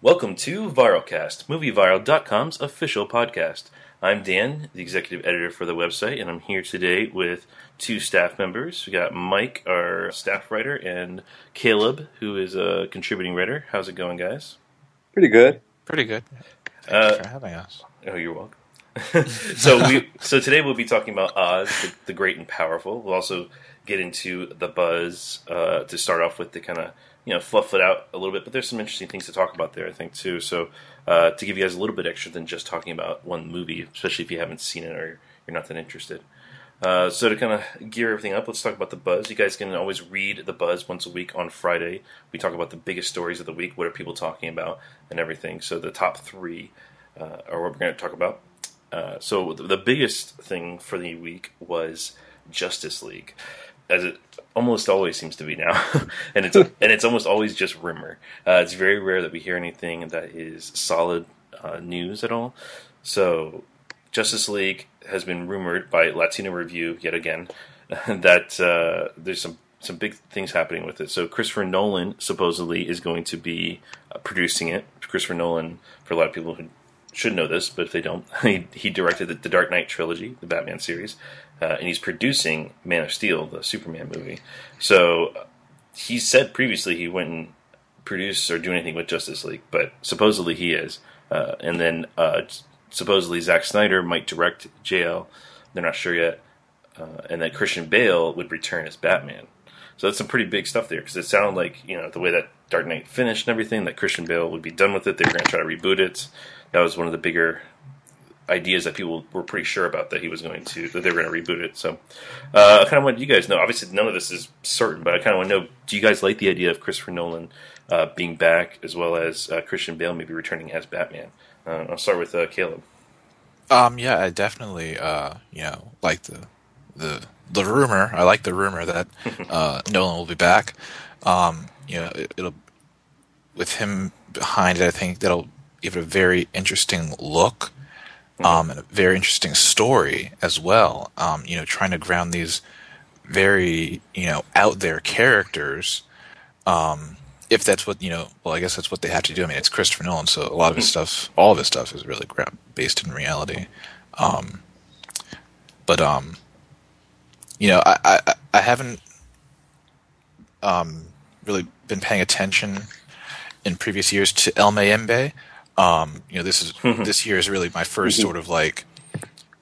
Welcome to Viralcast, MovieViral.com's official podcast. I'm Dan, the executive editor for the website, and I'm here today with two staff members. We got Mike, our staff writer, and Caleb, who is a contributing writer. How's it going, guys? Pretty good. Pretty good. Thanks Uh, for having us. Oh, you're welcome. so we so today we'll be talking about Oz, the, the Great and Powerful. We'll also get into the Buzz uh, to start off with to kind of you know fluff it out a little bit. But there's some interesting things to talk about there, I think too. So uh, to give you guys a little bit extra than just talking about one movie, especially if you haven't seen it or you're not that interested. Uh, so to kind of gear everything up, let's talk about the buzz. You guys can always read the buzz once a week on Friday. We talk about the biggest stories of the week. What are people talking about and everything. So the top three uh, are what we're going to talk about. Uh, so the, biggest thing for the week was Justice League, as it almost always seems to be now, and it's and it's almost always just rumor. Uh, it's very rare that we hear anything that is solid uh, news at all. So Justice League has been rumored by Latino Review yet again that uh, there's some some big things happening with it. So Christopher Nolan supposedly is going to be uh, producing it. Christopher Nolan, for a lot of people who should know this, but if they don't, he, he directed the, the Dark Knight trilogy, the Batman series, uh, and he's producing Man of Steel, the Superman movie. So he said previously he wouldn't produce or do anything with Justice League, but supposedly he is. Uh, and then uh, supposedly Zack Snyder might direct JL. They're not sure yet. Uh, and that Christian Bale would return as Batman. So that's some pretty big stuff there because it sounded like you know the way that Dark Knight finished and everything that Christian Bale would be done with it. They were going to try to reboot it. That was one of the bigger ideas that people were pretty sure about that he was going to that they were going to reboot it. So uh, I kind of want you guys know. Obviously, none of this is certain, but I kind of want to know: Do you guys like the idea of Christopher Nolan uh, being back as well as uh, Christian Bale maybe returning as Batman? Uh, I'll start with uh, Caleb. Um, yeah, I definitely, uh, you know, like the the the rumor. I like the rumor that uh, Nolan will be back. Um, you know, it, it'll with him behind it. I think that'll give it a very interesting look, um, and a very interesting story as well. Um, you know, trying to ground these very you know out there characters. Um, if that's what you know, well, I guess that's what they have to do. I mean, it's Christopher Nolan, so a lot of his stuff, all of his stuff, is really gra- based in reality. Um, but um, you know, I, I I haven't um really been paying attention in previous years to El Mayimbe. Um, you know, this is this year is really my first sort of like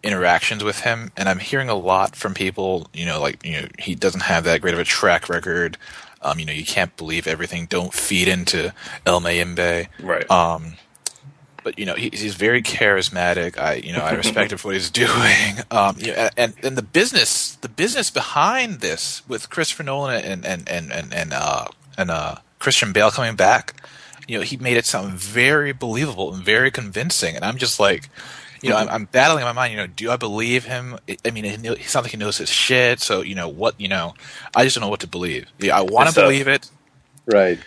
interactions with him, and I'm hearing a lot from people. You know, like you know, he doesn't have that great of a track record. Um, you know, you can't believe everything. Don't feed into El Mayimbe. Right. Um, but you know, he, he's very charismatic. I, you know, I respect him for what he's doing. Um, you know, and and the business, the business behind this with Christopher Nolan and and and and and uh, and uh, Christian Bale coming back, you know, he made it sound very believable and very convincing. And I'm just like, you know, I'm, I'm battling in my mind. You know, do I believe him? I- I mean, he, knew- he sounds like he knows his shit. So you know what? You know, I just don't know what to believe. Yeah, I want to believe it. Right.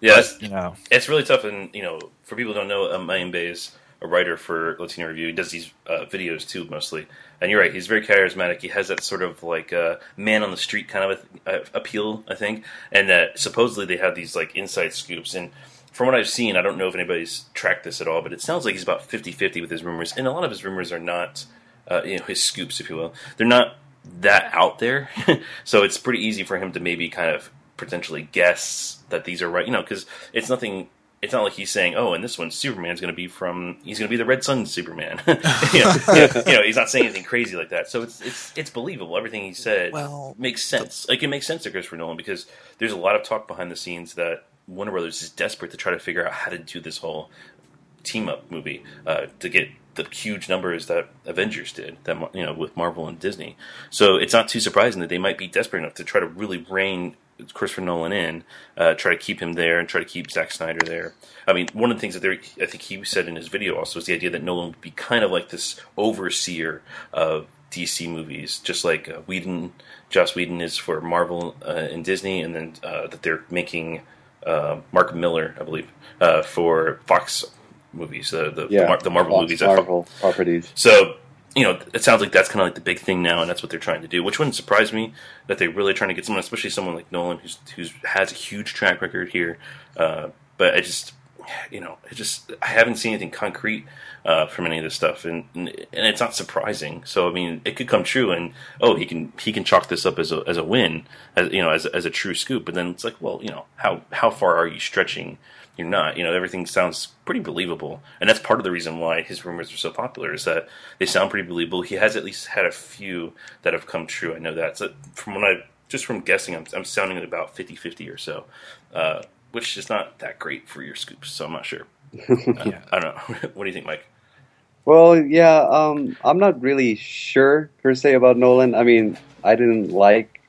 yeah, but, you know, it's really tough. And you know, for people who don't know, um, Mayimbe is a writer for Latino Review. He does these uh, videos too, mostly. And you're right; he's very charismatic. He has that sort of like uh, man on the street kind of a, uh, appeal, I think. And that supposedly they have these like inside scoops. And from what I've seen, I don't know if anybody's tracked this at all, but it sounds like he's about 50-50 with his rumors. And a lot of his rumors are not, uh, you know, his scoops, if you will. They're not that out there, so it's pretty easy for him to maybe kind of potentially guess that these are right. You know, because it's nothing. It's not like he's saying, "Oh, and this one, Superman's going to be from. He's going to be the Red Sun Superman." you, know, you know, he's not saying anything crazy like that. So it's it's it's believable. Everything he said Well, makes sense. Like it makes sense to Christopher Nolan because there's a lot of talk behind the scenes that Warner Brothers is desperate to try to figure out how to do this whole team up movie uh, to get the huge numbers that Avengers did, that you know, with Marvel and Disney. So it's not too surprising that they might be desperate enough to try to really rein Christopher Nolan in, uh, try to keep him there, and try to keep Zack Snyder there. I mean, one of the things that I think he said in his video also is the idea that Nolan would be kind of like this overseer of DC movies, just like uh, Whedon, Joss Whedon is for Marvel uh, and Disney, and then uh, that they're making uh, Mark Millar, I believe, uh, for Fox movies, uh, the, the, Yeah. Mar- the Marvel Fox movies. at Fo- Marvel properties. so, you know, it sounds like that's kind of like the big thing now, and that's what they're trying to do. Which wouldn't surprise me that they're really trying to get someone, especially someone like Nolan, who's who's has a huge track record here. Uh, but I just you know, it just I haven't seen anything concrete uh, from any of this stuff, and, and it's not surprising. So I mean, it could come true, and oh, he can he can chalk this up as a as a win, as you know, as as a true scoop. But then it's like, well, you know, how how far are you stretching? You're not. You know, everything sounds pretty believable, and that's part of the reason why his rumors are so popular. Is that they sound pretty believable. He has at least had a few that have come true. I know that. So from when I just from guessing, I'm, I'm sounding at about 50-50 or so. Uh, which is not that great for your scoops. So I'm not sure. uh, I don't know. what do you think, Mike? Well, yeah, um, I'm not really sure per se about Nolan. I mean, I didn't like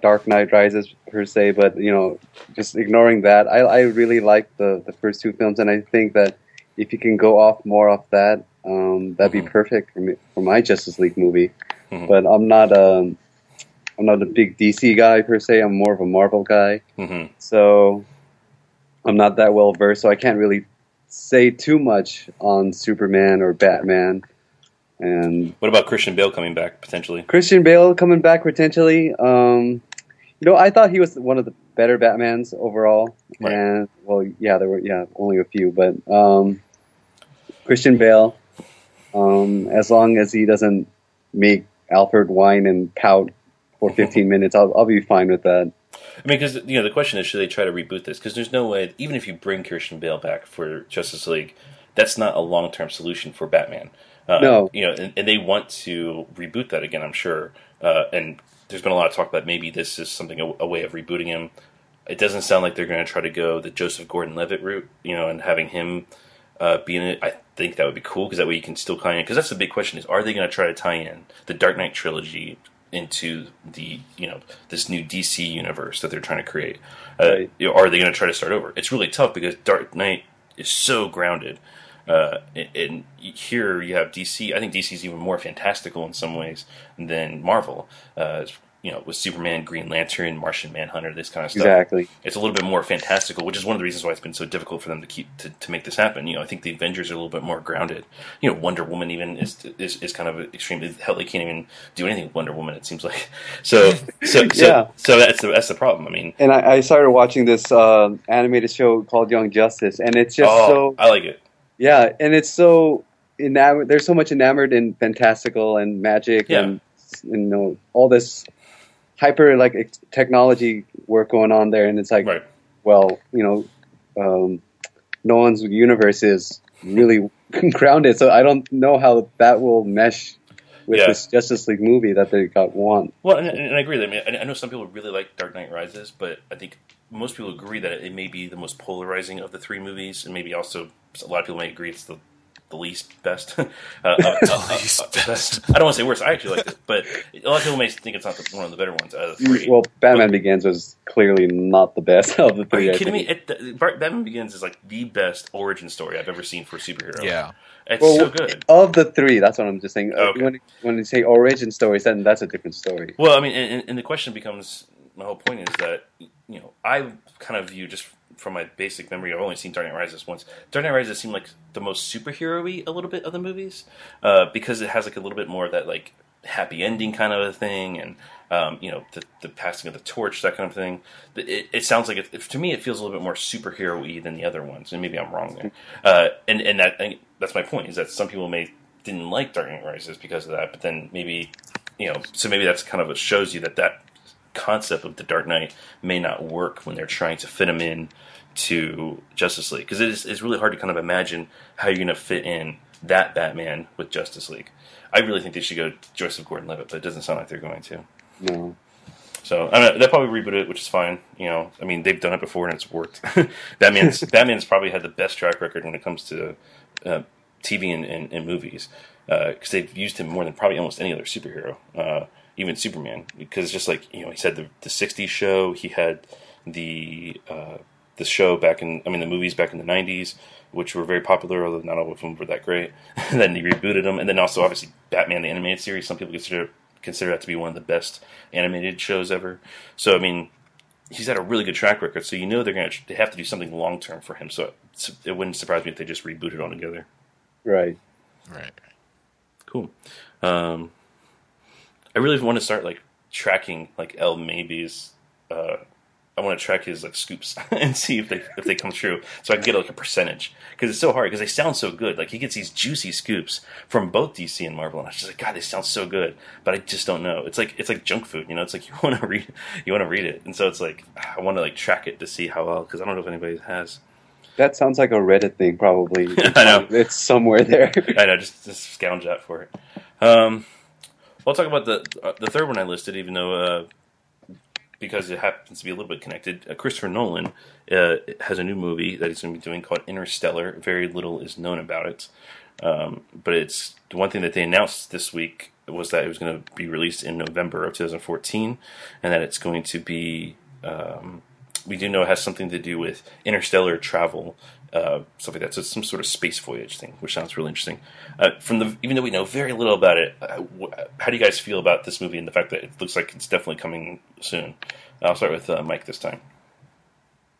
Dark Knight Rises per se, but you know, just ignoring that, I, I really like the the first two films, and I think that if you can go off more off that, um, that'd Mhm. be perfect for me for my Justice League movie. Mhm. But I'm not um, I'm not a big DC guy per se. I'm more of a Marvel guy. hmm So I'm not that well versed, so I can't really say too much on Superman or Batman. And What about Christian Bale coming back potentially? Christian Bale coming back potentially. Um, you know, I thought he was one of the better Batmans overall. Right. And well, yeah, there were yeah only a few, but um, Christian Bale, um, as long as he doesn't make Alfred whine and pout for 15 minutes, I'll, I'll be fine with that. I mean, because you know, the question is, should they try to reboot this? Because there's no way, even if you bring Christian Bale back for Justice League, that's not a long term solution for Batman. Uh, No. you know, and, and they want to reboot that again. I'm sure, uh, and there's been a lot of talk about maybe this is something a, a way of rebooting him. It doesn't sound like they're going to try to go the Joseph Gordon-Levitt route, you know, and having him uh, be in it. I think that would be cool because that way you can still tie in. Because that's the big question: is are they going to try to tie in the Dark Knight trilogy into the you know this new DC universe that they're trying to create? Uh, Right. you know, are they going to try to start over? It's really tough because Dark Knight is so grounded. Uh, and, and here you have DC. I think DC is even more fantastical in some ways than Marvel. Uh, you know, with Superman, Green Lantern, Martian Manhunter, this kind of stuff Exactly. it's a little bit more fantastical, which is one of the reasons why it's been so difficult for them to keep to, to make this happen. You know, I think the Avengers are a little bit more grounded. You know, Wonder Woman even is is, is kind of extremely hell. They can't even do anything with Wonder Woman. It seems like so so so, Yeah. so that's the that's the problem. I mean, And I, I started watching this uh, animated show called Young Justice, and it's just oh, so I like it. yeah, and it's so enamored. They're so much enamored in fantastical and magic, Yeah. and you know all this hyper like ex- technology work going on there, and it's like, Right. well, you know, um, Nolan's universe is really grounded, so I don't know how that will mesh with Yeah. this Justice League movie that they got want. Well, and, and I agree. That, I mean, I know some people really like Dark Knight Rises, but I think most people agree that it may be the most polarizing of the three movies, and maybe also a lot of people may agree it's the the least best. uh, uh, uh, least uh, best. I don't want to say worse. I actually like it, but a lot of people may think it's not the, one of the better ones out of the three. Well, Batman Begins was clearly not the best of the three. Are three. you kidding me? It, the, Batman Begins is like the best origin story I've ever seen for a superhero. Yeah. it's Well, so good. Of the three, that's what I'm just saying. Uh, Okay. When, when you say origin stories, then that's a different story. Well, I mean, and, and the question becomes my whole point is that you know I kind of view just from my basic memory. I've only seen Dark Knight Rises once. Dark Knight Rises seemed like the most superhero-y a little bit of the movies uh, because it has like a little bit more of that like happy ending kind of a thing, and um, you know the, the passing of the torch, that kind of thing. It, it sounds like it, to me it feels a little bit more superhero-y than the other ones, and maybe I'm wrong there. Uh, and and that and that's my point is that some people may didn't like Dark Knight Rises because of that, but then maybe you know, so maybe that's kind of what shows you that that concept of the Dark Knight may not work when they're trying to fit him in to Justice League because it is it's really hard to kind of imagine how you're going to fit in that Batman with Justice League. I really think they should go Joseph Gordon-Levitt, but it doesn't sound like they're going to. No. So I mean, they'll probably reboot it, which is fine. You know, I mean, they've done it before and it's worked. Batman's Batman's probably had the best track record when it comes to uh, TV and, and, and movies because they've used him more than probably almost any other superhero, uh, even Superman. Because it's just like you know, he had the the '60s show, he had the uh, the show back in, I mean, the movies back in the '90s, which were very popular, although not all of them were that great. and then he rebooted them, and then also obviously Batman the animated series. Some people consider consider that to be one of the best animated shows ever. So I mean, he's had a really good track record. So you know they're going to they have to do something long term for him. So it's- it wouldn't surprise me if they just rebooted all together. Right. Right. Cool. Um, I really want to start like tracking like El Maybe's uh, I want to track his like scoops and see if they if they come true, so I can get like a percentage because it's so hard because they sound so good. Like he gets these juicy scoops from both DC and Marvel, and I was just like, God, they sound so good, but I just don't know. It's like it's like junk food, you know. It's like you want to read you want to read it, and so it's like I want to like track it to see how well because I don't know if anybody has. That sounds like a Reddit thing, probably. I know. It's somewhere there. I know, just just scourge that for it. Um, I'll talk about the uh, the third one I listed, even though uh, because it happens to be a little bit connected. Uh, Christopher Nolan uh, has a new movie that he's going to be doing called Interstellar. Very little is known about it, um, but it's the one thing that they announced this week was that it was going to be released in November of 2014, and that it's going to be. Um, we do know it has something to do with interstellar travel, uh, stuff like that. So it's some sort of space voyage thing, which sounds really interesting. Uh, from the even though we know very little about it, uh, wh- how do you guys feel about this movie and the fact that it looks like it's definitely coming soon? I'll start with uh, Mike this time.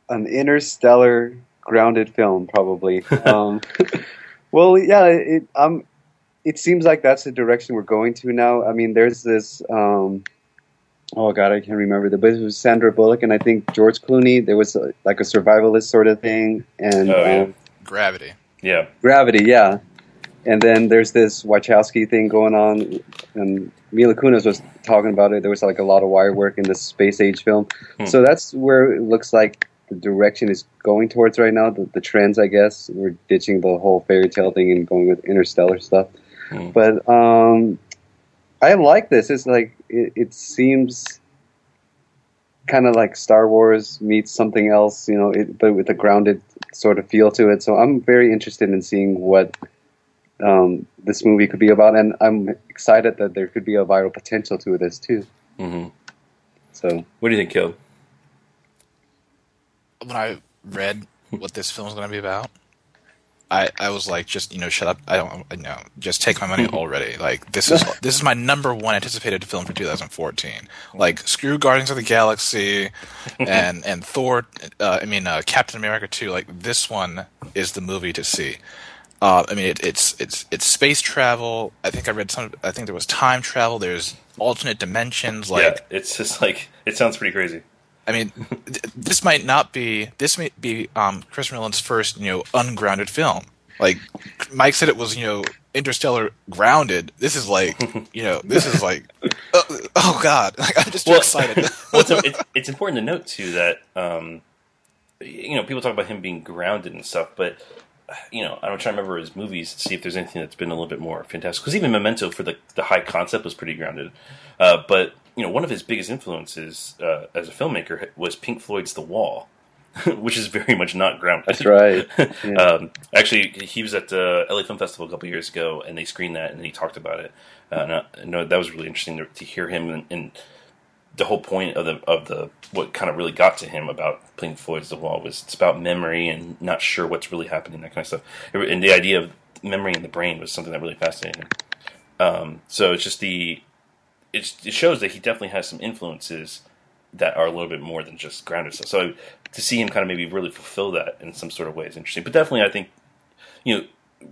An interstellar grounded film, probably. um, well, yeah, it um, it seems like that's the direction we're going to now. I mean, there's this. Um, oh God, I can't remember the, but it was Sandra Bullock and I think George Clooney. There was a, like a survivalist sort of thing, and Oh, yeah. um, Gravity. Yeah, Gravity, yeah. And then there's this Wachowski thing going on, and Mila Kunis was talking about it. There was like a lot of wire work in this space age film, Hmm. so that's where it looks like the direction is going towards right now. The, the trends, I guess, we're ditching the whole fairy tale thing and going with interstellar stuff. Hmm. But um, I like this. It's like it, it seems kind of like Star Wars meets something else, you know, it, but with a grounded sort of feel to it. So I'm very interested in seeing what um, this movie could be about, and I'm excited that there could be a viral potential to this too. hmm So What do you think, Caleb? when I read what this film is going to be about, I, I was like, just you know, shut up. I don't know, just take my money already. Like this is this is my number one anticipated film for 2014. Like screw Guardians of the Galaxy and and Thor. Uh, I mean uh, Captain America 2. Like this one is the movie to see. Uh, I mean, it, it's it's it's space travel. I think I read some. I think there was time travel. There's alternate dimensions. Like yeah, it's just like it sounds pretty crazy. I mean, th- this might not be this may be um, Chris Nolan's first you know ungrounded film. Like Mike said, it was you know Interstellar grounded. This is like you know this is like oh, oh god, like, I'm just too Well- excited. well, it's, it's, it's important to note too that um, you know people talk about him being grounded and stuff, but you know I'm trying to remember his movies to see if there's anything that's been a little bit more fantastic. Because even Memento for the the high concept was pretty grounded, uh, but you know one of his biggest influences uh, as a filmmaker was Pink Floyd's The Wall. Which is very much not grounded. that's right. Yeah. Um, actually, he was at the LA Film Festival a couple years ago, and they screened that, and he talked about it. Uh, and I, I know that was really interesting to, to hear him, and, and the whole point of the of the what kind of really got to him about Pink Floyd's The Wall was it's about memory and not sure what's really happening, that kind of stuff. And the idea of memory in the brain was something that really fascinated him. Um, so it's just the it's, it shows that he definitely has some influences that are a little bit more than just grounded stuff. So to see him kind of maybe really fulfill that in some sort of way is interesting. But definitely, I think you know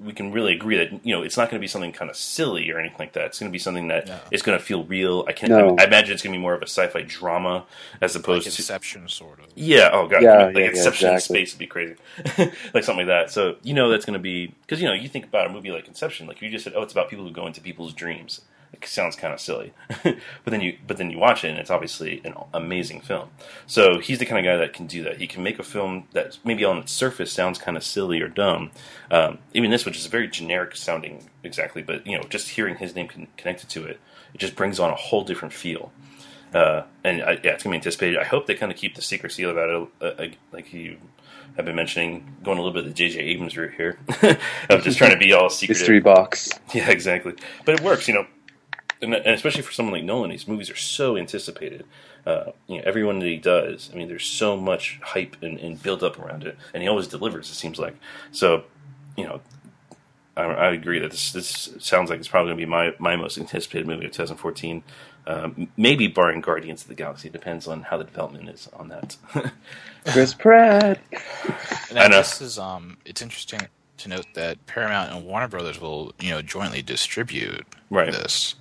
we can really agree that you know it's not going to be something kind of silly or anything like that. It's going to be something that Yeah. is going to feel real. I can No. I, imagine it's going to be more of a sci-fi drama as like opposed to Inception, sort of. yeah. Oh god. Yeah, like yeah, yeah, Inception in exactly. space would be crazy, like something like that. So you know that's going to be because you know you think about a movie like Inception, like you just said, oh, it's about people who go into people's dreams. It sounds kind of silly, but then you but then you watch it and it's obviously an amazing film. So he's the kind of guy that can do that. He can make a film that maybe on its surface sounds kind of silly or dumb. Um, even this, which is very generic sounding, exactly, but you know, just hearing his name con- connected to it, it just brings on a whole different feel. Uh, and I, yeah, it's gonna be anticipated. I hope they kind of keep the secrecy about it, uh, uh, like you have been mentioning, going a little bit of the J.J. Abrams route here, of just trying to be all secret. Mystery box. Yeah, exactly. But it works, you know, and, and especially for someone like Nolan, these movies are so anticipated. Uh, you know, every one that he does, I mean, there's so much hype and, and build up around it, and he always delivers. It seems like so. You know, I, I agree that this this sounds like it's probably going to be my my most anticipated movie of 2014. Um, maybe barring Guardians of the Galaxy, depends on how the development is on that. Chris Pratt. And I know. This is um, it's interesting to note that Paramount and Warner Brothers will you know jointly distribute Right. this.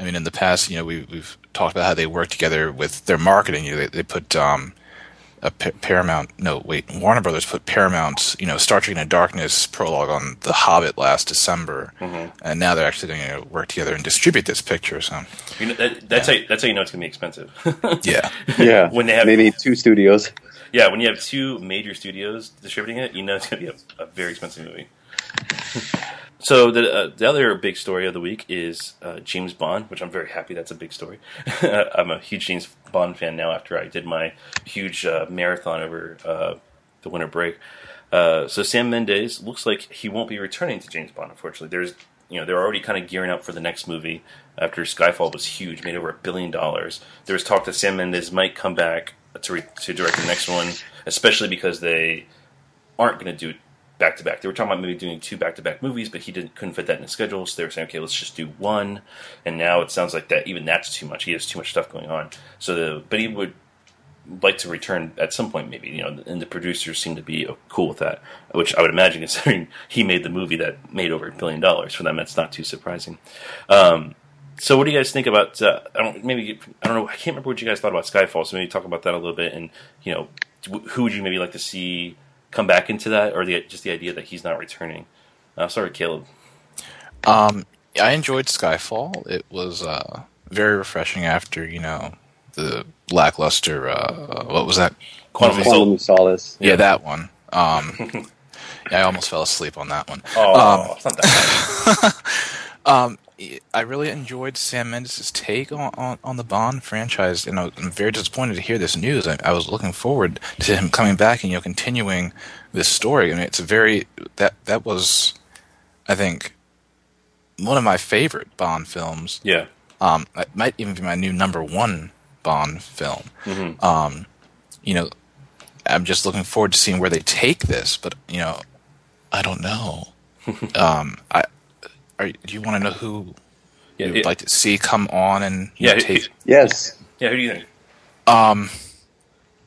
I mean, in the past, you know, we, we've talked about how they work together with their marketing. You know, they, they put um, a Paramount. No, wait, Warner Brothers put Paramount's you know Star Trek Into Darkness prologue on The Hobbit last December, and now they're actually going to work together and distribute this picture. So You know, that, that's how you, that's how you know it's gonna be expensive. yeah, Yeah, When they have- maybe two studios. yeah, when you have two major studios distributing it, you know it's gonna be a, a very expensive movie. So the uh, the other big story of the week is uh, James Bond, which I'm very happy that's a big story. I'm a huge James Bond fan now after I did my huge uh, marathon over uh, the winter break. Uh, so Sam Mendes looks like he won't be returning to James Bond. Unfortunately, there's you know they're already kind of gearing up for the next movie after Skyfall was huge, made over a billion dollars. There was talk that Sam Mendes might come back to re- to direct the next one, especially because they aren't going to do back to back. They were talking about maybe doing two back to back movies, but he didn't couldn't fit that in his schedule, so they were saying, okay, let's just do one. And now it sounds like that even that's too much. He has too much stuff going on. So, the, but he would like to return at some point, maybe you know, and the producers seem to be cool with that, which I would imagine, considering he made the movie that made over a billion dollars for them, that's not too surprising. Um, so, what do you guys think about? Uh, I don't maybe I don't know. I can't remember what you guys thought about Skyfall. So maybe talk about that a little bit, and you know, who would you maybe like to see come back into that, or the just the idea that he's not returning? Uh, sorry, Caleb. Um, I enjoyed Skyfall. It was uh, very refreshing after you know the lackluster. Uh, what was that? Quantum of Quantum of Solace. Yeah, that one. Um, yeah, I almost fell asleep on that one. Oh, it's not that Um, I really enjoyed Sam Mendes' take on, on, on the Bond franchise, and I'm very disappointed to hear this news. I, I was looking forward to him coming back and you know continuing this story. I mean, it's a very that that was, I think, one of my favorite Bond films. yeah. Um, it might even be my new number one Bond film. Mm-hmm. Um, you know, I'm just looking forward to seeing where they take this, but you know, I don't know. um, I are, do you want to know who Yeah, you would it- like to see come on and Yeah, know, it- take? Yes. Yeah, who do you think? Um,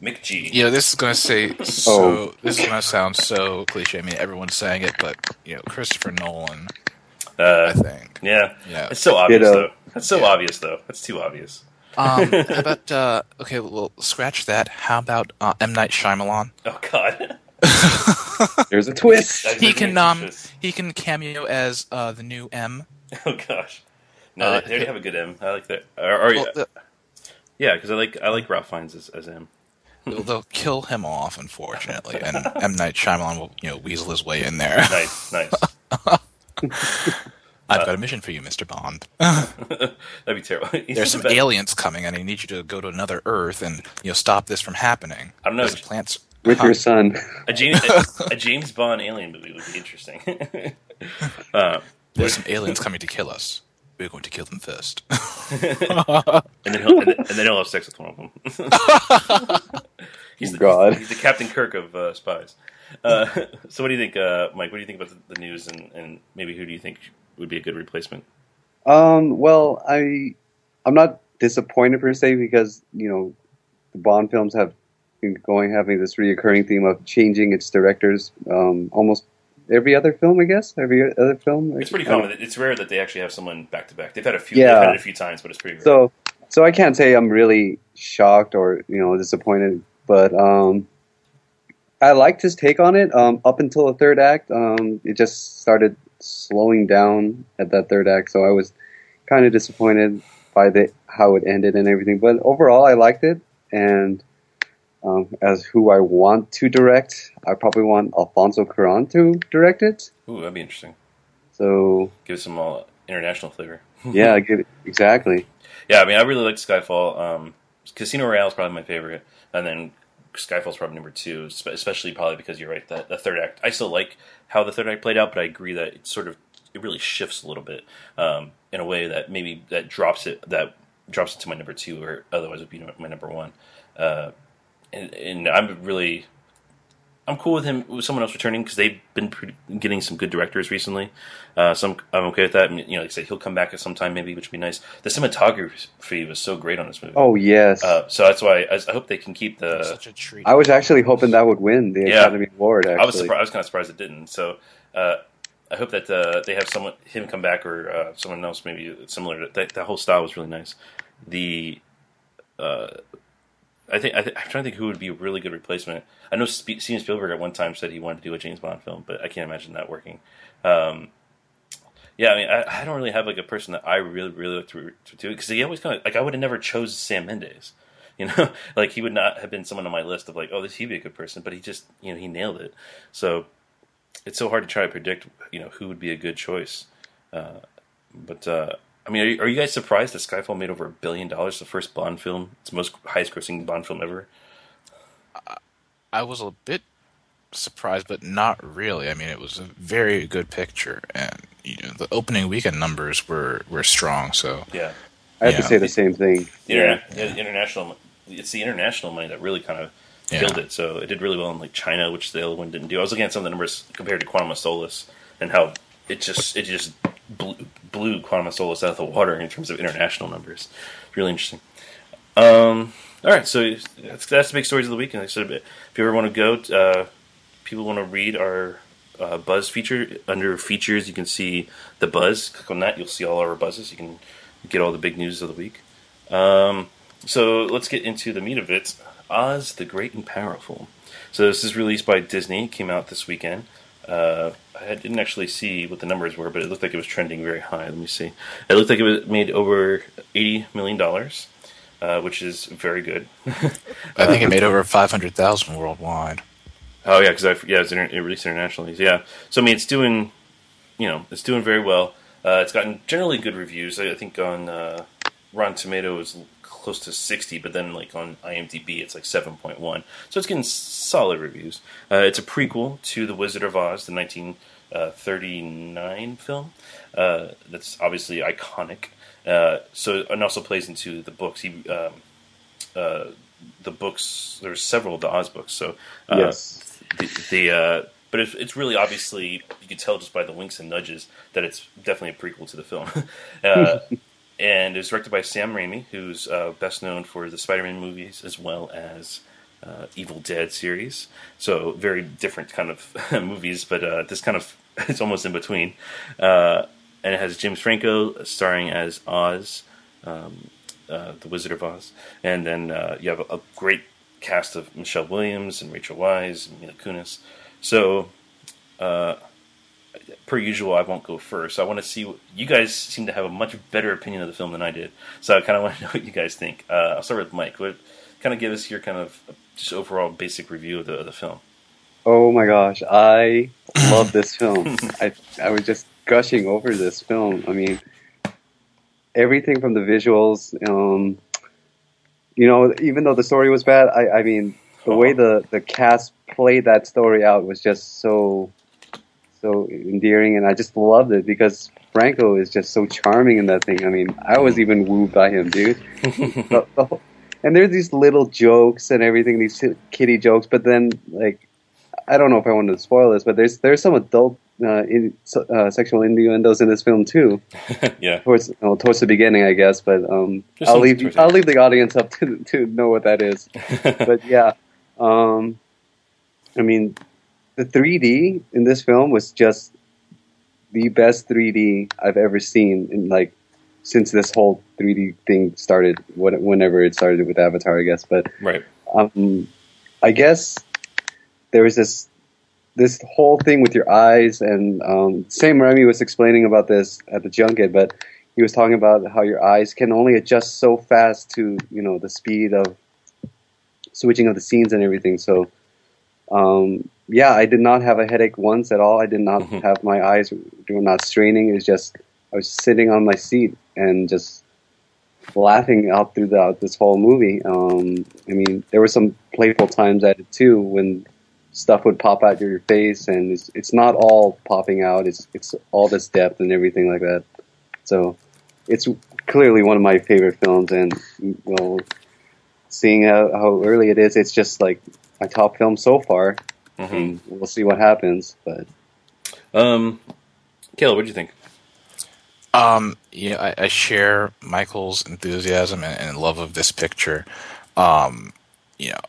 McG. you know, this is going to say so. This is going to sound so cliche. I mean, everyone's saying it, but you know, Christopher Nolan. I Uh, think. yeah. Yeah. It's so obvious, Ditto. though. That's so Yeah. obvious, though. That's too obvious. Um, how about uh, okay? Well, scratch that. How about uh, M Night Shyamalan? Oh, God. There's a twist. He can um he can cameo as uh, the new M. Oh, gosh. No, Uh, they, they already have a good M. I like that. Or, or, Well, the- yeah, because I like I like Ralph Fiennes as, as M. they'll, they'll kill him off, unfortunately, and M Night Shyamalan will you know weasel his way in there. Nice, nice. I've got a mission for you, Mister Bond. That'd be terrible. He's There's some the aliens coming, and I need you to go to another Earth and you know stop this from happening. I don't know. There's plants. With your son. A James, a, a James Bond alien movie would be interesting. uh, There's some aliens coming to kill us. We're going to kill them first. and then he'll and then, and then he'll have sex with one of them. he's the, God. he's the Captain Kirk of uh, spies. Uh, so, what do you think, uh, Mike? What do you think about the, the news, and, and maybe who do you think would be a good replacement? Um, well, I I'm not disappointed per se because you know the Bond films have been going having this reoccurring theme of changing its directors um, almost every other film, I guess. Every other film. It's pretty common. It's rare that they actually have someone back to back. They've had a few. Yeah. They've had it a few times, but it's pretty rare. So so I can't say I'm really shocked or you know disappointed, but um, I liked his take on it. Um, up until the third act, um, it just started slowing down at that third act, so I was kind of disappointed by the how it ended and everything. But overall, I liked it, and um, as who I want to direct, I probably want Alfonso Cuarón to direct it. Ooh, that'd be interesting. So Give it some uh, international flavor. yeah, it. exactly. Yeah, I mean, I really like Skyfall. Um, Casino Royale is probably my favorite, and then Skyfall's probably number two, especially probably because you're right. The, the third act, I still like how the third act played out, but I agree that it sort of it really shifts a little bit um, in a way that maybe that drops it that drops it to my number two, or otherwise would be my number one. Uh, and, and I'm really I'm cool with him with someone else returning because they've been pretty, getting some good directors recently. Uh, so I'm, I'm okay with that. And, you know, like I said, he'll come back at some time maybe, which would be nice. The cinematography was so great on this movie. Oh yes. Uh, so that's why I, I hope they can keep the. Such a treat. I was actually hoping that would win the Yeah. Academy Award. Actually, I was surprised, I was kind of surprised it didn't. So uh, I hope that uh, they have someone him come back or uh, someone else maybe similar. To, that that whole style was really nice. The uh, I think I I'm trying to think who would be a really good replacement. I know Sp- Steven Spielberg at one time said he wanted to do a James Bond film, but I can't imagine that working. Um, yeah, I mean, I, I, don't really have like a person that I really, really look to, to because he always kind of like I would have never chose Sam Mendes. You know, like he would not have been someone on my list of like, oh, this he'd be a good person, but he just, you know, he nailed it. So it's so hard to try to predict, you know, who would be a good choice. Uh, but uh, I mean, are you, are you, guys surprised that Skyfall made over a billion dollars? The first Bond film, it's the most highest-grossing Bond film ever. I was a bit surprised, but not really. I mean, it was a very good picture, and you know, the opening weekend numbers were were strong. So yeah, I have to say the same thing. yeah. international. It's the international money that really kind of yeah. killed it. So it did really well in like China, which the other one didn't do. I was looking at some of the numbers compared to Quantum of Solace and how it just it just blew, blew Quantum of Solace out of the water in terms of international numbers. Really interesting. Um, all right, so that's, that's the big stories of the week. And like I said, if you ever want to go, uh, people want to read our uh, Buzz feature under features, you can see the Buzz. Click on that, you'll see all our buzzes. You can get all the big news of the week. Um, so let's get into the meat of it. Oz the Great and Powerful. So this is released by Disney. Came out this weekend. Uh, I didn't actually see what the numbers were, but it looked like it was trending very high. Let me see. It looked like it was made over eighty million dollars, uh, which is very good. I think it made over five hundred thousand worldwide. Oh yeah, because I yeah it's inter- it released internationally. Yeah, so I mean it's doing, you know, it's doing very well. Uh, it's gotten generally good reviews. I, I think on uh, Rotten Tomatoes close to sixty, but then like on IMDb it's like seven point one. So it's getting solid reviews. Uh, it's a prequel to The Wizard of Oz, the nineteen thirty nine film. Uh, that's obviously iconic. Uh, so and also plays into the books. He um, uh, the books. There's several of the Oz books. So yes the, the uh, but it's, it's really obviously you can tell just by the winks and nudges that it's definitely a prequel to the film. uh, and it was directed by Sam Raimi, who's uh, best known for the Spider-Man movies as well as uh, Evil Dead series. So very different kind of movies, but uh, this kind of it's almost in between. Uh, and it has James Franco starring as Oz, um, the Wizard of Oz, and then you have a, a great cast of Michelle Williams and Rachel Weisz and Mila Kunis. So, uh, per usual, I won't go first. I want to see what you guys seem to have a much better opinion of the film than I did. So I kind of want to know what you guys think. Uh, I'll start with Mike. What kind of give us your kind of just overall basic review of the, of the film? Oh my gosh, I love this film. I I was just gushing over this film. I mean, everything from the visuals, um, you know, even though the story was bad, I, I mean, the way the, the cast played that story out was just so so endearing, and I just loved it because Franco is just so charming in that thing. I mean, I was even wooed by him, dude. the, the whole, and there's these little jokes and everything, these kitty jokes, but then like, I don't know if I wanted to spoil this, but there's there's some adult uh, in, uh, sexual innuendos in this film too. yeah, towards well, towards the beginning, I guess. But um, I'll leave I'll leave the audience up to to know what that is. but yeah, um, I mean, the 3D in this film was just the best 3D I've ever seen in like since this whole 3D thing started. Whenever it started with Avatar, I guess. But right, um, I guess there was this this whole thing with your eyes, and um, Sam Raimi was explaining about this at the junket, but he was talking about how your eyes can only adjust so fast to you know the speed of switching of the scenes and everything. So, um, yeah, I did not have a headache once at all. I did not mm-hmm. have my eyes were not straining. It's just I was sitting on my seat and just laughing out throughout this whole movie. Um, I mean, there were some playful times at it too when stuff would pop out your face, and it's, it's not all popping out. It's it's all this depth and everything like that. So it's clearly one of my favorite films, and well, seeing how, how early it is, it's just like my top film so far. Mm-hmm. we'll see what happens, but um, Caleb, what do you think? Um, yeah, I, I, share Michael's enthusiasm and, and, love of this picture. Um, you know,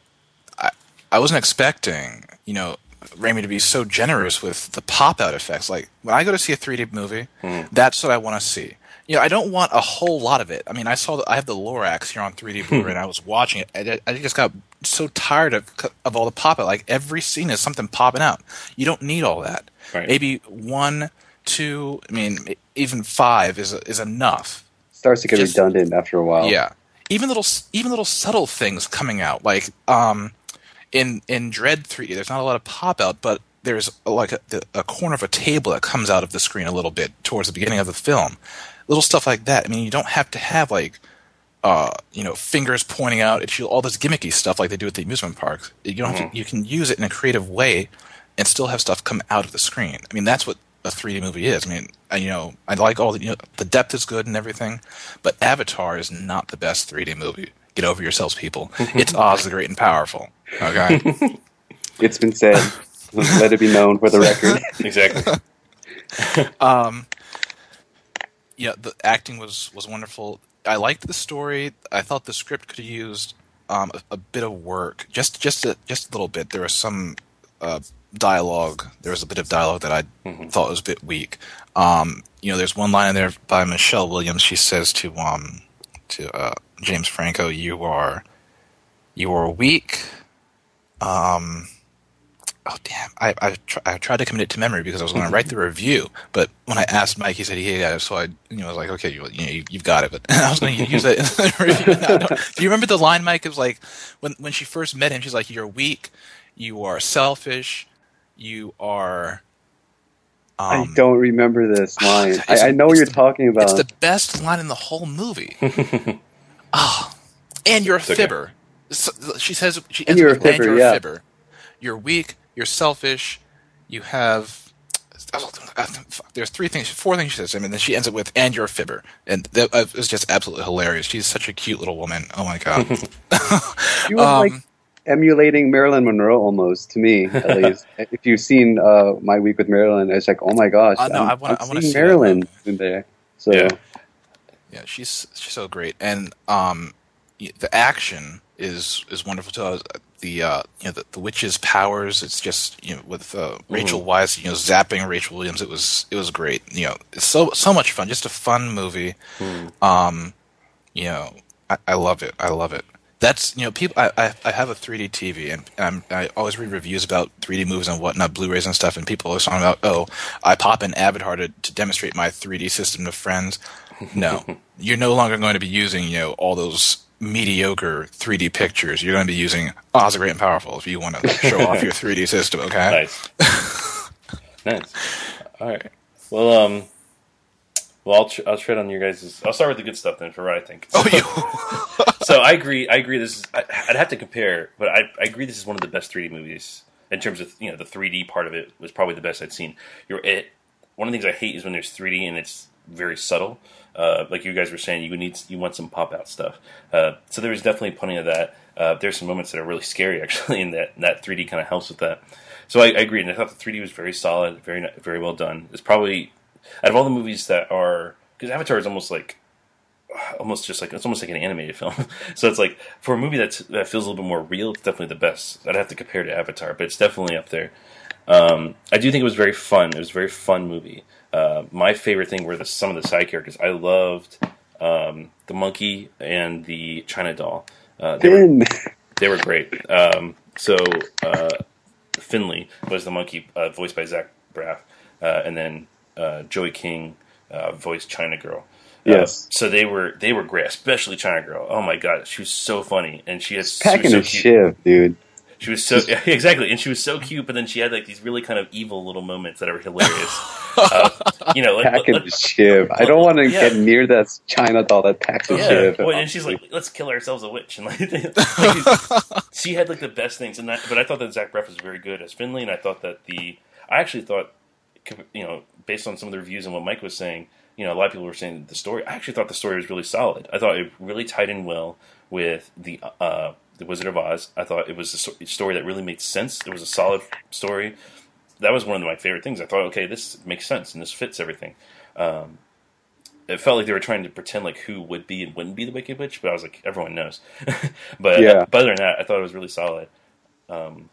I I wasn't expecting you know, Raimi to be so generous with the pop out effects. Like when I go to see a 3D movie, mm. that's what I want to see. You know, I don't want a whole lot of it. I mean, I saw the, I have the Lorax here on 3D Blu-ray, and I was watching it. I, I just got so tired of of all the pop out. Like every scene is something popping out. You don't need all that. Right. Maybe one, two. I mean, even five is is enough. Starts to get Just- redundant after a while. Yeah, even little even little subtle things coming out, like um, in in Dread 3D, there's not a lot of pop out, but there's like a, a corner of a table that comes out of the screen a little bit towards the beginning of the film. Little stuff like that. I mean, you don't have to have like uh, you know, fingers pointing out at you, all this gimmicky stuff like they do at the amusement parks. You don't have to, you can use it in a creative way and still have stuff come out of the screen. I mean, that's what a 3D movie is. I mean, I, you know, I like all the, you know, the depth is good and everything, but Avatar is not the best 3D movie. Get over yourselves, people. It's Oz the Great and Powerful. Okay. It's been said. Let it be known for the record. Exactly. um, yeah, the acting was was wonderful. I liked the story. I thought the script could have used um, a, a bit of work, just just a, just a little bit. There was some uh, dialogue. There was a bit of dialogue that I thought was a bit weak. Um, you know, there's one line in there by Michelle Williams. She says to um to uh, James Franco, "You are you are weak." Um, oh damn! I I, tr- I tried to commit it to memory because I was going to write the review, but when I asked Mike, he said he had it, so I you know I was like, okay, you, you know, you, you've got it. But I was going to use it in the review. No, no. Do you remember the line, Mike? It was like when when she first met him, she's like, "You're weak, you are selfish, you are." I Um, don't remember this line. I, I know what you're the- talking about. It's the best line in the whole movie. oh, and you're a okay. fibber. So, she says she And ends you're a with, and you're yeah. a fibber. You're weak. You're selfish. You have. There's three things, four things she says, I mean, then she ends it with, "And you're a fibber," and that was just absolutely hilarious. She's such a cute little woman. Oh my god! She was like Um, emulating Marilyn Monroe almost to me, at least. if you've seen uh, My Week with Marilyn, it's like, oh my gosh, Uh, no, I'm, I wanna- I'm I seeing see Marilyn movie. in there. So Yeah. Yeah, she's she's so great, and um, the action is is wonderful to I was- The uh, you know the, the witch's powers. It's just you know with uh, Rachel Weisz, you know zapping Rachel Williams. It was it was great. You know, it's so so much fun. Just a fun movie. Um, you know, I, I love it. I love it. That's you know people. I, I I have a 3D TV and um, I always read reviews about 3D movies and whatnot, Blu-rays and stuff, and people always talking about oh I pop in Avatar to, to demonstrate my 3D system to friends. No, you're no longer going to be using you know all those mediocre 3D pictures. You're going to be using Oz Great and Powerful if you want to show off your 3D system. Okay. Nice. nice. All right. Well, um, well, I'll, tr- I'll tread on your guys'. I'll start with the good stuff then for what I think. Oh, you. so I agree. I agree. This is. I, I'd have to compare, but I, I agree. This is one of the best 3D movies in terms of you know the 3D part of it was probably the best I'd seen. You're it. One of the things I hate is when there's 3D and it's very subtle. Uh, like you guys were saying, you need you want some pop out stuff. Uh, so there was definitely plenty of that. Uh, there's some moments that are really scary actually, and that that 3D kind of helps with that. So I, I agree, and I thought the 3D was very solid, very very well done. It's probably out of all the movies that are because Avatar is almost like almost just like it's almost like an animated film. so it's like for a movie that's that feels a little bit more real, it's definitely the best. I'd have to compare to Avatar, but it's definitely up there. Um, I do think it was very fun. It was a very fun movie. Uh, my favorite thing were the, some of the side characters. I loved um, the monkey and the China doll. Uh, they, were, they were great. Um, so uh, Finley was the monkey, uh, voiced by Zach Braff, uh, and then uh, Joey King uh, voiced China Girl. Yes. so they were they were great, especially China Girl. Oh my god, she was so funny, and she has Packing a was so cute. shiv, dude. She was so yeah, exactly, and she was so cute. But then she had like these really kind of evil little moments that are hilarious. uh, you know, like, Packing let- a shiv. I don't want to Yeah. get near that China doll that packs a yeah, shiv. well, and she's like, "Let's kill ourselves a witch," and like, like, she had like the best things. And that, but I thought that Zach Braff was very good as Finley, and I thought that the I actually thought, you know, based on some of the reviews and what Mike was saying, you know, a lot of people were saying the story. I actually thought the story was really solid. I thought it really tied in well with the uh, the Wizard of Oz. I thought it was a story that really made sense. It was a solid story. That was one of my favorite things. I thought, okay, this makes sense and this fits everything. Um, it felt like they were trying to pretend like who would be and wouldn't be the Wicked Witch, but I was like, everyone knows. but Yeah. but other than that, I thought it was really solid. Um,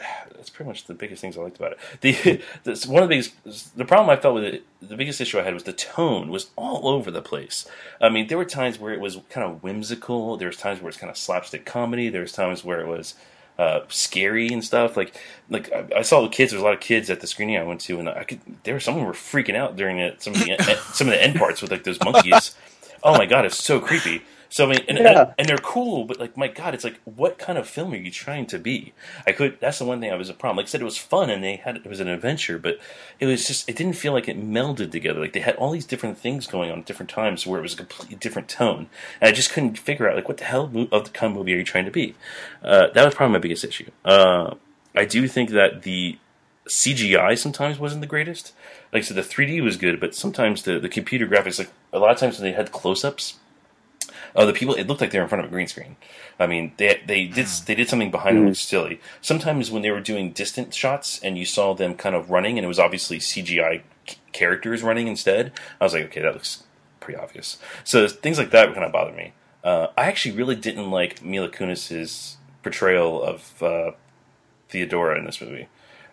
that's pretty much the biggest things I liked about it. The, the one of the biggest the problem I felt with it, the biggest issue I had was the tone was all over the place. I mean, there were times where it was kind of whimsical. There was times where it's kind of slapstick comedy. There was times where it was uh, scary and stuff. Like like I, I saw the kids. There's a lot of kids at the screening I went to, and I could there were some of them were freaking out during it, some of the some of the end parts with like those monkeys. Oh my god, it's so creepy. So I mean, and, Yeah. and, and they're cool, but like, my God, it's like, what kind of film are you trying to be? I could. That's the one thing I was a problem. Like I said, it was fun and they had it was an adventure, but it was just it didn't feel like it melded together. Like they had all these different things going on at different times where it was a completely different tone, and I just couldn't figure out like what the hell mo- of the kind of movie are you trying to be? Uh, that was probably my biggest issue. Uh, I do think that the CGI sometimes wasn't the greatest. Like I said, the 3D was good, but sometimes the, the computer graphics, like a lot of times when they had close ups, uh, the people it looked like they were in front of a green screen. I mean, they they did they did something behind it, which is silly. Sometimes when they were doing distant shots and you saw them kind of running, and it was obviously CGI c- characters running instead, I was like, okay, that looks pretty obvious. So things like that kind of bothered me. Uh, I actually really didn't like Mila Kunis's portrayal of uh, Theodora in this movie.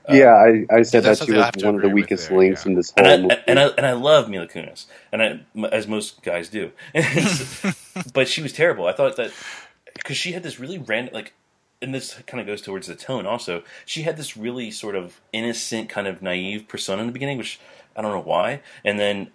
Yeah, I, I said that she was one of the weakest there, links yeah. in this whole and movie. I, and I and I love Mila Kunis, and I, as most guys do. but she was terrible. I thought that because she had this really random, like, and this kind of goes towards the tone. Also, she had this really sort of innocent, kind of naive persona in the beginning, which I don't know why, and then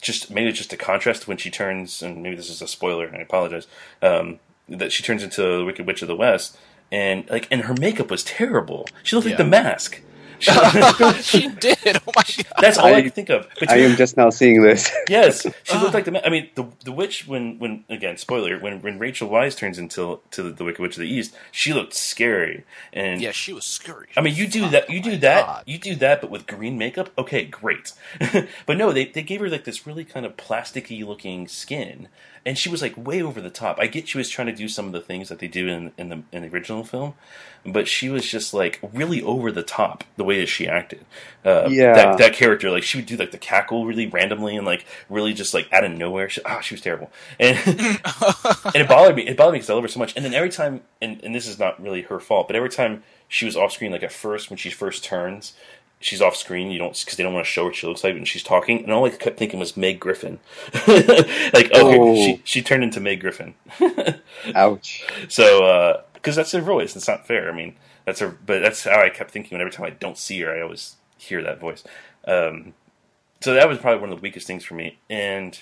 just maybe it's just a contrast when she turns, and maybe this is a spoiler, and I apologize. Um, that she turns into the Wicked Witch of the West, and like, and her makeup was terrible. She looked like the mask. She- she did. Oh my god. that's all I, I- can think of. I am just now seeing this. Yes, she looked like the. ma- I mean, the the witch when when again spoiler when when Rachel Weisz turns into to the, the Wicked Witch of the East, she looked scary. And Yeah, she was scary. I mean, you do Fuck, that, you oh do that, God. you do that, but with green makeup. Okay, great. but no, they they gave her like this really kind of plasticky looking skin, and she was like way over the top. I get she was trying to do some of the things that they do in in the in the original film, but she was just like really over the top the way that she acted. Uh, Yeah. that that character like she would do like the cackle really randomly and like really just like out of nowhere. She, ah, she was terrible, and and it bothered me. It bothered me because I love her so much. And then every time, and, and this is not really her fault, but every time she was off screen, like at first when she first turns, she's off screen. You don't because they don't want to show what she looks like when she's talking. And all I kept thinking was Meg Griffin. like okay, Oh. she she turned into Meg Griffin. Ouch. So because that's her voice, it's not fair. I mean, that's her, but that's how I kept thinking. And every time I don't see her, I always hear that voice. Um, so that was probably one of the weakest things for me, and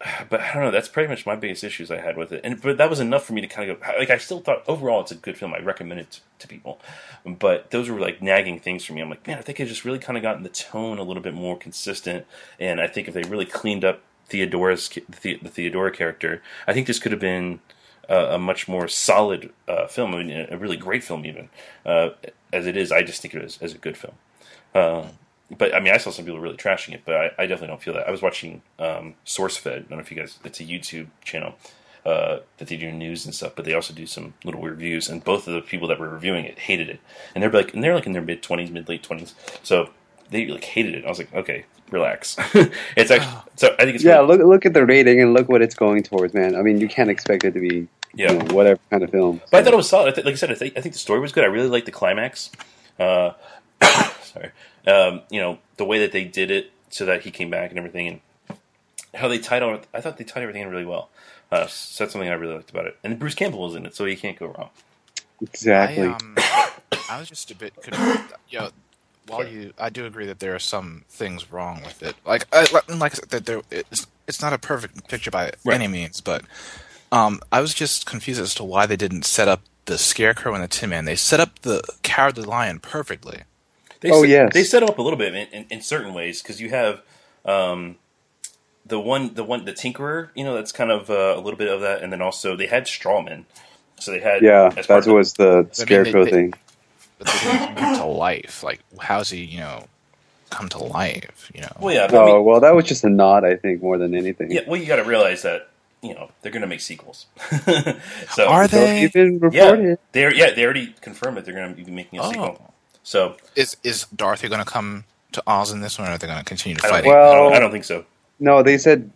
but I don't know. That's pretty much my biggest issues I had with it, and but that was enough for me to kind of go. Like I still thought overall it's a good film. I recommend it to people, but those were like nagging things for me. I'm like, man, I think I just really kind of gotten the tone a little bit more consistent, and I think if they really cleaned up Theodora's the, the Theodora character, I think this could have been a, a much more solid uh, film. I mean, a really great film, even uh, as it is. I just think it is as a good film. Uh, but I mean, I saw some people really trashing it, but I, I definitely don't feel that. I was watching um, SourceFed. I don't know if you guys. It's a YouTube channel uh, that they do news and stuff, but they also do some little weird reviews. And both of the people that were reviewing it hated it, and they're like, and they're like in their mid twenties, mid late twenties. So they like hated it. I was like, okay, relax. it's actually. So I think it's Yeah, really- look look at the rating and look what it's going towards, man. I mean, you can't expect it to be Yeah. you know, whatever kind of film. But I thought it was solid. I th- like I said, I think, I think the story was good. I really liked the climax. Uh, sorry, um, you know the way that they did it, so that he came back and everything, and how they tied on. I thought they tied everything in really well. Uh, so that's something I really liked about it. And Bruce Campbell was in it, so you can't go wrong. exactly. I, um, I was just a bit. Con- you know, while you, I do agree that there are some things wrong with it. Like, I, like like I said, that there, it's, it's not a perfect picture by Right. any means, but um, I was just confused as to why they didn't set up the Scarecrow and the Tin Man. They set up the Cowardly Lion perfectly. They Oh, set, yes. they set it up a little bit in, in, in certain ways because you have um, the one, the one, the Tinkerer. You know, that's kind of uh, a little bit of that, and then also they had Strawman. So they had yeah, as that of the- was the they- scarecrow they- thing. But they didn't come to life. Like, how's he, you know, come to life? You know, Well, yeah, but I Oh mean, well, that was just a nod, I think, more than anything. yeah. Well, you got to realize that you know they're going to make sequels. so Are Don't they? even report Yeah, they're yeah they already confirmed that they're going to be making a Oh. sequel. So Is is Dorothy going to come to Oz in this one, or are they going to continue to fight? think, it? I, don't, Well- I don't think so. No, they said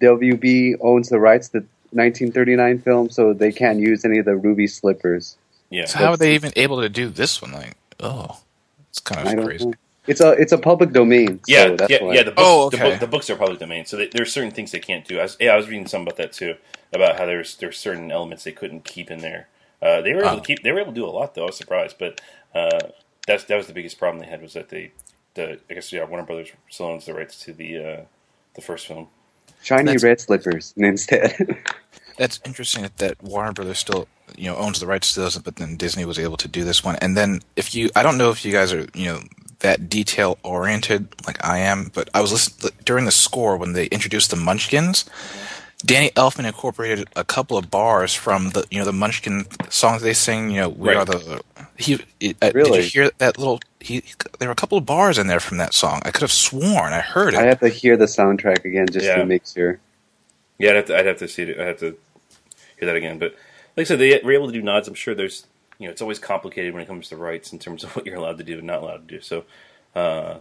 WB owns the rights to the 1939 film, so they can't use any of the ruby slippers. Yeah. So how are they even able to do this one? Like, oh, it's kind of don't crazy. know. It's a it's a public domain. Yeah, so that's yeah, why. yeah. The books, Oh, the, okay. book, the books are public domain, so they, there's certain things they can't do. I was, yeah, I was reading some about that too, about how there's there's certain elements they couldn't keep in there. Uh, they were able Oh. to keep. They were able to do a lot though. I was surprised, but uh, that's that was the biggest problem they had was that they, the I guess yeah, Warner Brothers still owns the rights to the uh, the first film. Shiny That's- red slippers instead. That's interesting that, that Warner Brothers still you know owns the rights to those, but then Disney was able to do this one. And then if you, I don't know if you guys are you know that detail oriented like I am, but I was listening during the score when they introduced the Munchkins. Danny Elfman incorporated a couple of bars from the you know the Munchkin songs they sing. You know, we Right. are the. He uh, did you hear that little? He there were a couple of bars in there from that song. I could have sworn I heard it. I have to hear the soundtrack again just Yeah. to make sure. Yeah, I'd have to, I'd have to see it. I'd have to hear that again. But like I said, they were able to do nods. I'm sure there's, you know, it's always complicated when it comes to rights in terms of what you're allowed to do and not allowed to do. So, uh,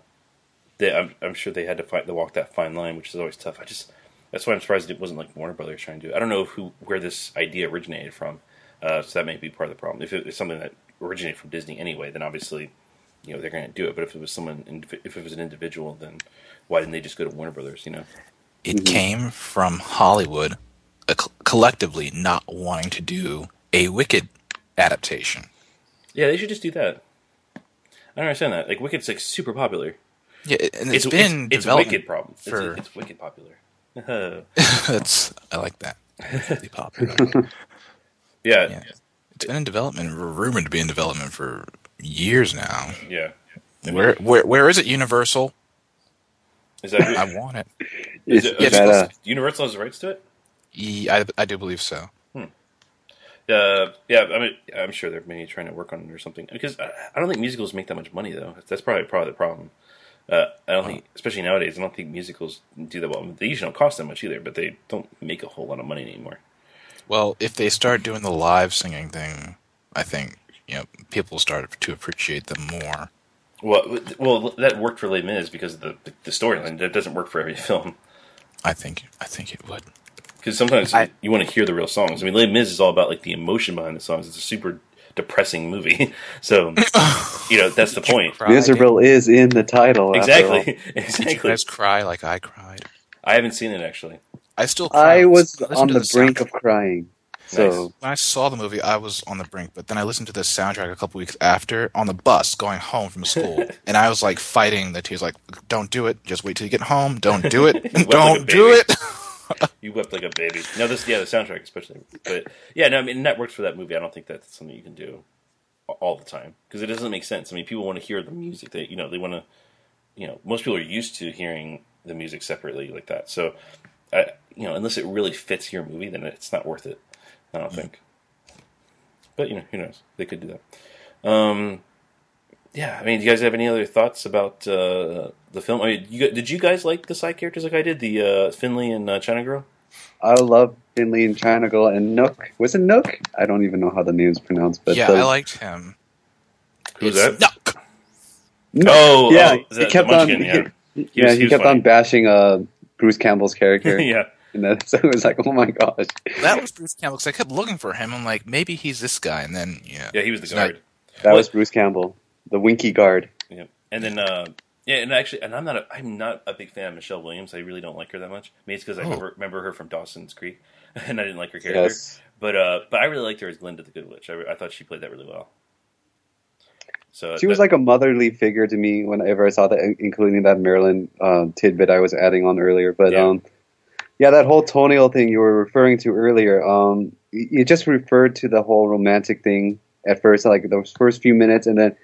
they, I'm, I'm sure they had to fight to walk that fine line, which is always tough. I just that's why I'm surprised it wasn't like Warner Brothers trying to do. it. I don't know who where this idea originated from. Uh, so that may be part of the problem. If it was something that originated from Disney anyway, then obviously, you know, they're going to do it. But if it was someone, if it was an individual, then why didn't they just go to Warner Brothers? You know. It came from Hollywood uh, co- collectively not wanting to do a Wicked adaptation. Yeah, they should just do that. I don't understand that. Like Wicked's like super popular. Yeah, and it's been it's, it's wicked problem. It's, it's wicked popular. That's I like that. Really popular. yeah, Yeah. It's been in development, rumored to be in development for years now. yeah. Where where where is it? Universal. Is that I want it. is Is, it, is is that a, uh, Universal has the rights to it? Yeah, I, I do believe so. Hmm. Uh, yeah, I mean, I'm sure they're maybe trying to work on it or something. Because I, I don't think musicals make that much money, though. That's probably probably the problem. Uh, I don't think, especially nowadays, I don't think musicals do that well. They usually don't cost that much either, but they don't make a whole lot of money anymore. Well, if they start doing the live singing thing, I think you know people start to appreciate them more. Well, well, that worked for Les Mis because of the the storyline. That doesn't work for every film. I think I think it would. Because sometimes I- you want to hear the real songs. I mean, Les Mis is all about like the emotion behind the songs. It's a super depressing movie, so you know that's the point. Cry, miserable is in the title. after. Exactly, Did you exactly. guys cry like I cried? I haven't seen it actually. I still. Cry. I was Listen on to the brink soundtrack. of crying. So when I saw the movie, I was on the brink, but then I listened to the soundtrack a couple weeks after on the bus going home from school, and I was like fighting the tears, like, "Don't do it! Just wait till you get home! Don't do it! Wept like a Don't do it!" You wept like a baby. No, this yeah, the soundtrack especially. But yeah, no, I mean that works for that movie. I don't think that's something you can do all the time because it doesn't make sense. I mean, people want to hear the music. They you know they want to you know most people are used to hearing the music separately like that. So I you know unless it really fits your movie, then it's not worth it. I don't think. But you know who knows? They could do that. Um, yeah, I mean, do you guys have any other thoughts about uh, the film? I mean, you, did you guys like the side characters like I did, the uh, Finley and uh, China Girl? I love Finley and China Girl and Nook. Was it Nook? I don't even know how the name's pronounced, but yeah, the, I liked him. Who's It's- that? No, No, Oh, yeah, oh, he kept on. Munchkin, yeah. He, He yeah, was- he, he kept funny. on bashing uh, Bruce Campbell's character, yeah, and that, so it was like, oh my gosh. that was Bruce Campbell. Because I kept looking for him. I'm like, maybe he's this guy, and then yeah, yeah, he was the It's not- That What- was Bruce Campbell, the Winky Guard. Yeah, and then uh, yeah, and actually, and I'm not a, I'm not a big fan of Michelle Williams. I really don't like her that much. Maybe it's because I Oh. remember, remember her from Dawson's Creek, and I didn't like her character. Yes, But uh, but I really liked her as Glinda the Good Witch. I, I thought she played that really well. So she was like a motherly figure to me whenever I saw that, including that Marilyn uh, tidbit I was adding on earlier. But Yeah. um, yeah, that whole toenail thing you were referring to earlier. Um, you just referred to the whole romantic thing at first, like those first few minutes, and then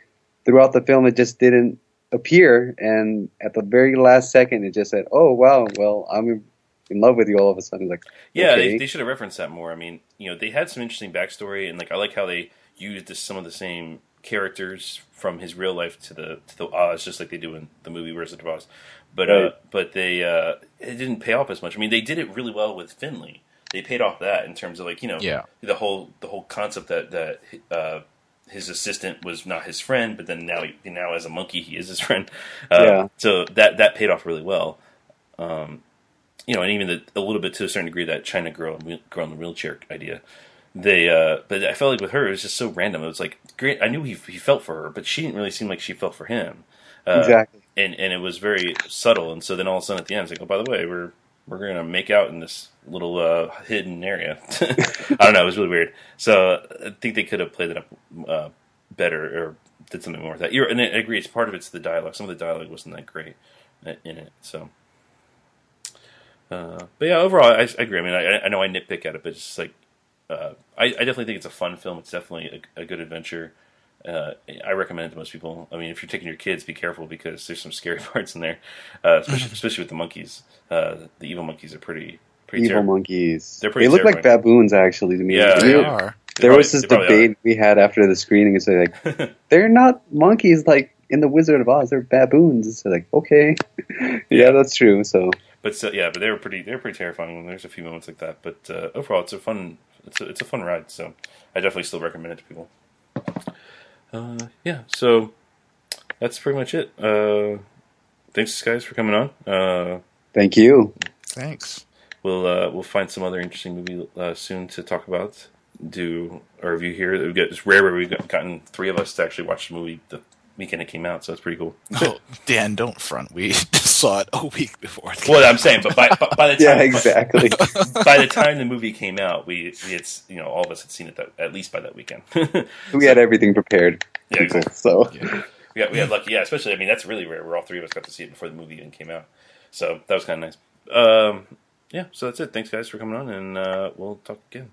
throughout the film, it just didn't appear. And at the very last second, it just said, "Oh wow, well I'm in love with you." All of a sudden, like Yeah, okay. they, they should have referenced that more. I mean, you know, they had some interesting backstory, and like I like how they used this, some of the same characters from his real life to the to the Oz, just like they do in the movie Wizard of Oz. But uh, but they uh, it didn't pay off as much. I mean, they did it really well with Finley. They paid off that in terms of like you know Yeah. the whole the whole concept that that uh, his assistant was not his friend, but then now he, now as a monkey he is his friend. Uh, Yeah. So that that paid off really well. Um, you know, and even the, a little bit to a certain degree that China girl girl in the wheelchair idea. they, uh, but I felt like with her, it was just so random. It was like great. I knew he he felt for her, but she didn't really seem like she felt for him. Uh, exactly. and and it was very subtle. And so then all of a sudden at the end, it's like, oh, by the way, we're we're gonna make out in this little uh, hidden area. I don't know. It was really weird. So I think they could have played it up uh, better or did something more with that. You're, and I agree. It's part of it's the dialogue. Some of the dialogue wasn't that great in it. So. Uh, but yeah, overall, I, I agree. I mean, I, I, know I nitpick at it, but it's just like uh, I, I, definitely think it's a fun film. It's definitely a, a good adventure. Uh, I recommend it to most people. I mean, if you're taking your kids, be careful because there's some scary parts in there, uh, especially, especially with the monkeys. Uh, the evil monkeys are pretty pretty evil terrible. monkeys. They're pretty they look like baboons, actually, to me. Yeah, They You- yeah. are. There probably- was this they probably debate we had after the screening. It's like they're not monkeys like in the Wizard of Oz. They're baboons. It's like okay, yeah, that's true. So But so, yeah, but they were pretty they were pretty terrifying. There's a few moments like that, but uh, overall, it's a fun it's a, it's a fun ride. So I definitely still recommend it to people. Uh, yeah, so that's pretty much it. Uh, thanks guys for coming on. Uh, thank you. Thanks. we'll uh, we'll find some other interesting movie uh, soon to talk about. Do a review here. We get it's rare where we've gotten three of us to actually watch the movie the weekend it came out, so it's pretty cool. Oh, Dan, don't front. We saw it a week before. Well, I'm saying, but by, by, by the Yeah, time exactly. by the time the movie came out, we, we had you know all of us had seen it that, at least by that weekend. we had everything prepared. Yeah, people, exactly. So Yeah. we got we had lucky, yeah. Especially, I mean, that's really rare. Where all three of us got to see it before the movie even came out, so that was kind of nice. Um, yeah, so that's it. Thanks, guys, for coming on, and uh, we'll talk again.